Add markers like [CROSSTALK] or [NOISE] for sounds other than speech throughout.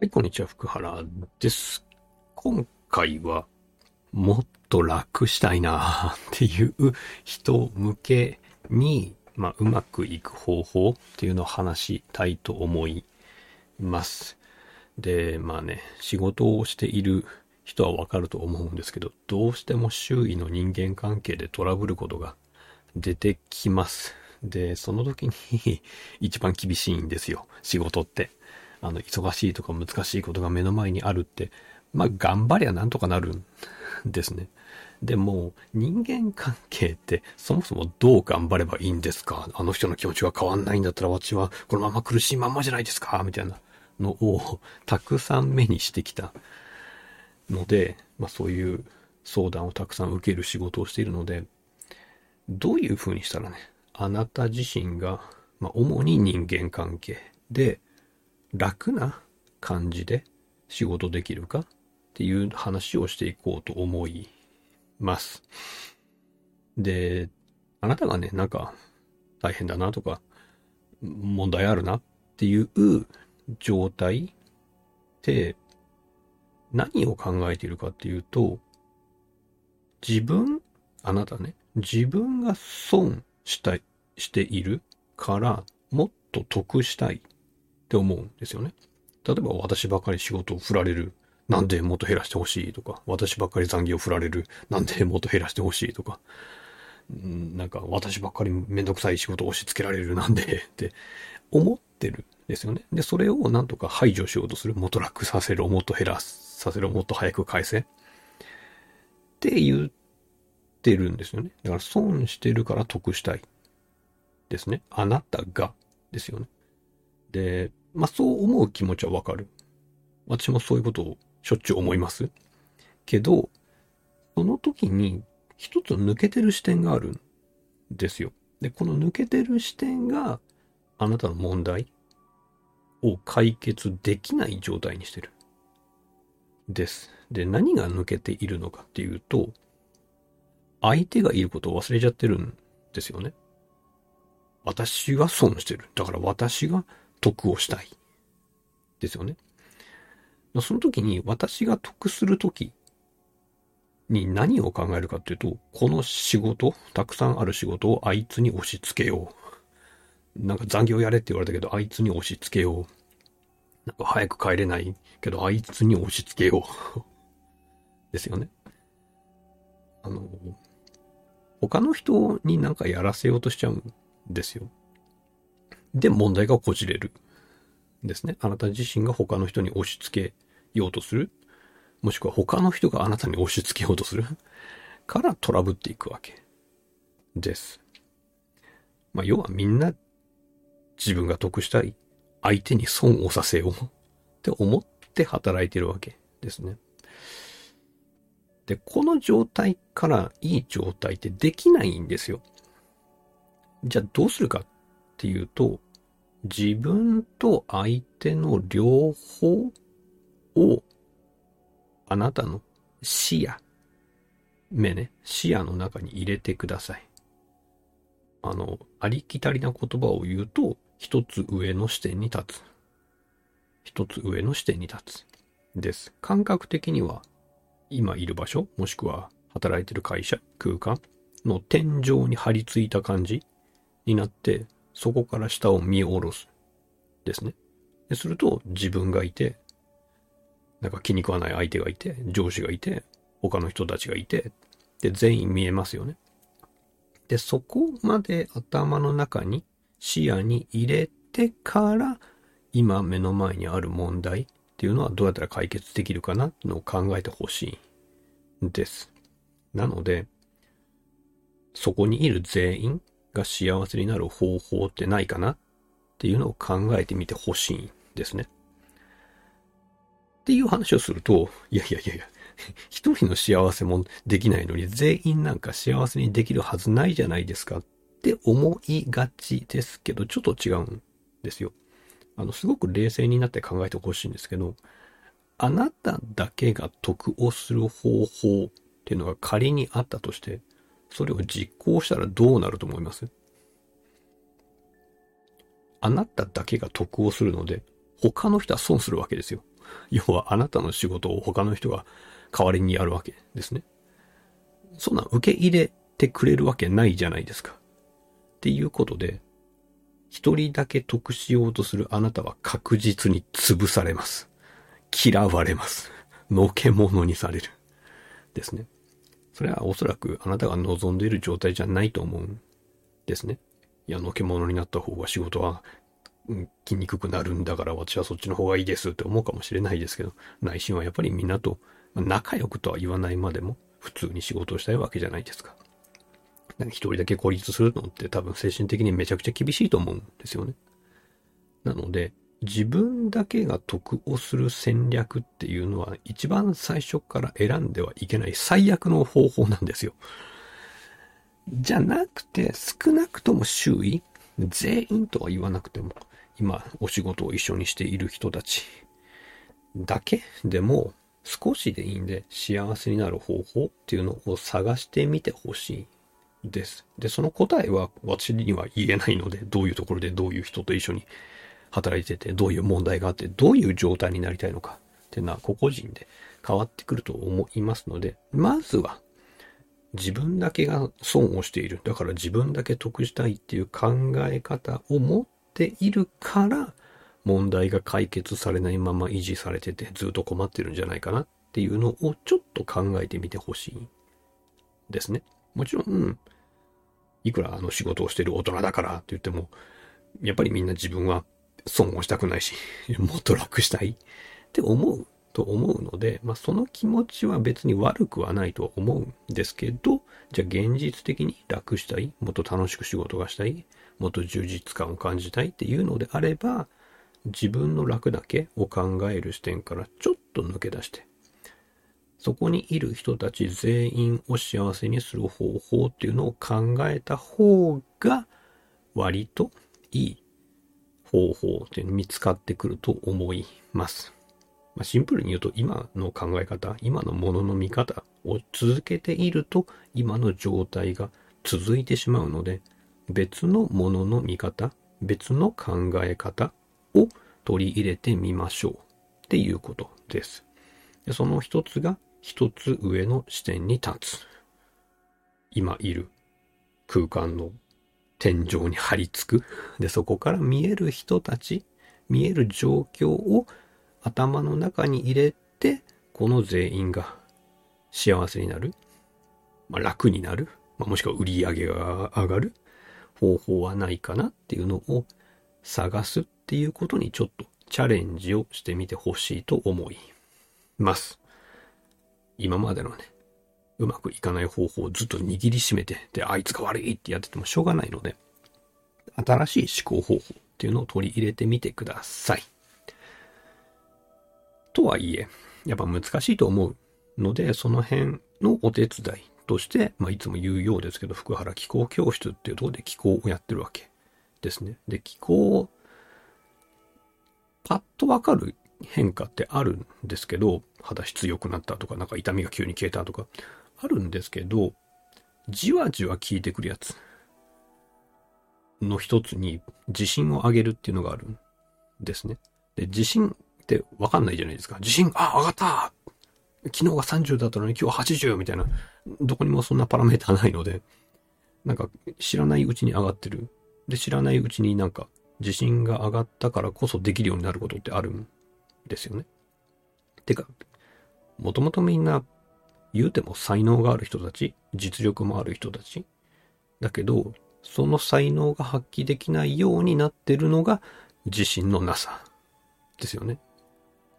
はい、こんにちは、福原です。今回は、もっと楽したいな [LAUGHS] っていう人向けに、まあ、うまくいく方法っていうのを話したいと思います。で、まあね、仕事をしている人はわかると思うんですけど、どうしても周囲の人間関係でトラブることが出てきます。で、その時に [LAUGHS] 一番厳しいんですよ、仕事って。あの、忙しいとか難しいことが目の前にあるって、まあ、頑張りゃなんとかなるんですね。でも、人間関係ってそもそもどう頑張ればいいんですか？あの人の気持ちが変わんないんだったら私はこのまま苦しいまんまじゃないですか？みたいなのをたくさん目にしてきたので、まあそういう相談をたくさん受ける仕事をしているので、どういう風にしたらね、あなた自身が、まあ主に人間関係で楽な感じで仕事できるかっていう話をしていこうと思います。で、あなたがね、なんか大変だなとか問題あるなっていう状態って何を考えているかっていうと、自分、あなたね、自分が損した、しているからもっと得したいって思うんですよね。例えば私ばっかり仕事を振られる。なんでもっと減らしてほしいとか、私ばっかり残業振られる。なんでもっと減らしてほしいとか、なんか私ばっかりめんどくさい仕事を押し付けられるなんでって思ってるんですよね。で、それをなんとか排除しようとする。もっと楽させろ、もっと減らさせろ、もっと早く返せ。って言ってるんですよね。だから損してるから得したい。ですね。あなたがですよね。で、まあそう思う気持ちはわかる。私もそういうことをしょっちゅう思います。けど、その時に一つ抜けてる視点があるんですよ。で、この抜けてる視点があなたの問題を解決できない状態にしてる。です。で、何が抜けているのかっていうと、相手がいることを忘れちゃってるんですよね。私は損してる。だから私が得をしたい。ですよね。その時に私が得する時に何を考えるかっていうと、この仕事、たくさんある仕事をあいつに押し付けよう。なんか残業やれって言われたけど、あいつに押し付けよう。なんか早く帰れないけど、あいつに押し付けよう。ですよね。あの、他の人になんかやらせようとしちゃうんですよ。で、問題がこじれる。ですね。あなた自身が他の人に押し付けようとする。もしくは他の人があなたに押し付けようとする。からトラブっていくわけです。まあ、要はみんな自分が得したい相手に損をさせようって思って働いてるわけですね。で、この状態からいい状態ってできないんですよ。じゃあどうするかていうと、自分と相手の両方をあなたの視野、目ね、視野の中に入れてください。あの、ありきたりな言葉を言うと、一つ上の視点に立つ。一つ上の視点に立つ。です。感覚的には、今いる場所、もしくは働いてる会社、空間の天井に張り付いた感じになって、そこから下を見下ろす。ですね。ですると、自分がいて、なんか気に食わない相手がいて、上司がいて、他の人たちがいて、で、全員見えますよね。で、そこまで頭の中に視野に入れてから、今目の前にある問題っていうのはどうやったら解決できるかなっていうのを考えてほしいんです。なので、そこにいる全員が幸せになる方法ってないかなっていうのを考えてみてほしいんですね。っていう話をすると、いやいやいやいや、[LAUGHS] 一人の幸せもできないのに全員なんか幸せにできるはずないじゃないですかって思いがちですけど、ちょっと違うんですよ。あの、すごく冷静になって考えてほしいんですけど、あなただけが得をする方法っていうのが仮にあったとして、それを実行したらどうなると思います？あなただけが得をするので、他の人は損するわけですよ。要はあなたの仕事を他の人が代わりにやるわけですね。そんな受け入れてくれるわけないじゃないですか。っていうことで、一人だけ得しようとするあなたは確実に潰されます。嫌われます。のけ者にされる。ですね。それはおそらくあなたが望んでいる状態じゃないと思うんですね。いや、のけ者になった方が仕事は、うん、きにくくなるんだから私はそっちの方がいいですって思うかもしれないですけど、内心はやっぱりみんなと仲良くとは言わないまでも普通に仕事をしたいわけじゃないですか。一人だけ孤立するのって多分精神的にめちゃくちゃ厳しいと思うんですよね。なので、自分だけが得をする戦略っていうのは一番最初から選んではいけない最悪の方法なんですよ。じゃなくて少なくとも周囲、全員とは言わなくても今お仕事を一緒にしている人たちだけでも少しでいいんで幸せになる方法っていうのを探してみてほしいです。で、その答えは私には言えないので、どういうところでどういう人と一緒に働いてて、どういう問題があって、どういう状態になりたいのかっていうのは個々人で変わってくると思いますので、まずは自分だけが損をしている。だから自分だけ得したいっていう考え方を持っているから、問題が解決されないまま維持されててずっと困ってるんじゃないかなっていうのをちょっと考えてみてほしいですね。もちろん、いくらあの仕事をしてる大人だからって言っても、やっぱりみんな自分は損をしたくないし、もっと楽したい。って思うと思うので、まあ、その気持ちは別に悪くはないとは思うんですけど、じゃあ現実的に楽したい、もっと楽しく仕事がしたい、もっと充実感を感じたいっていうのであれば、自分の楽だけを考える視点からちょっと抜け出して、そこにいる人たち全員を幸せにする方法っていうのを考えた方が割といい。方法っていうの見つかってくると思います。まあ、シンプルに言うと今の考え方、今のものの見方を続けていると今の状態が続いてしまうので別のものの見方、別の考え方を取り入れてみましょうっていうことです。でその一つが一つ上の視点に立つ。今いる空間の天井に張り付く。で、そこから見える人たち、見える状況を頭の中に入れて、この全員が幸せになる。まあ、楽になる。まあ、もしくは売り上げが上がる方法はないかなっていうのを探すっていうことにちょっとチャレンジをしてみてほしいと思います。今までのね、うまくいかない方法をずっと握りしめて、で、あいつが悪いってやっててもしょうがないので、新しい思考方法っていうのを取り入れてみてください。とはいえ、やっぱ難しいと思うので、その辺のお手伝いとして、まあ、いつも言うようですけど、福原気候教室っていうところで気候をやってるわけですね。で、気候を、パッとわかる変化ってあるんですけど、肌質良くなったとか、なんか痛みが急に消えたとか、あるんですけど、じわじわ効いてくるやつの一つに自信を上げるっていうのがあるんですね。で、自信ってわかんないじゃないですか。自信、あ、上がった昨日が30だったのに今日は80みたいな、どこにもそんなパラメータないので、なんか知らないうちに上がってる。で、知らないうちになんか自信が上がったからこそできるようになることってあるんですよね。てか、もともとみんな言うても才能がある人たち、実力もある人たち。だけど、その才能が発揮できないようになってるのが自信のなさですよね。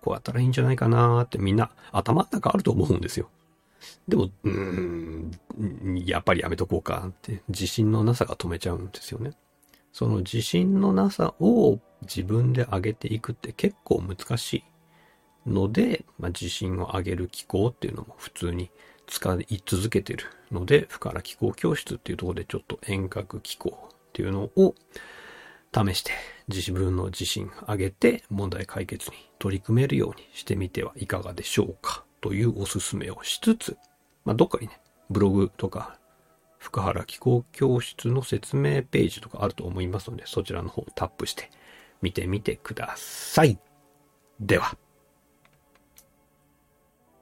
こうやったらいいんじゃないかなーってみんな頭の中あると思うんですよ。でも、うーん、やっぱりやめとこうかって自信のなさが止めちゃうんですよね。その自信のなさを自分で上げていくって結構難しい。ので、まあ、自信を上げる機構っていうのも普通に使い続けてるので、不から気候教室っていうところでちょっと遠隔機構っていうのを試して自分の自信上げて問題解決に取り組めるようにしてみてはいかがでしょうか？というおすすめをしつつ、まあ、どっかにね、ブログとか福原気候教室の説明ページとかあると思いますので、そちらの方をタップして見てみてください。では。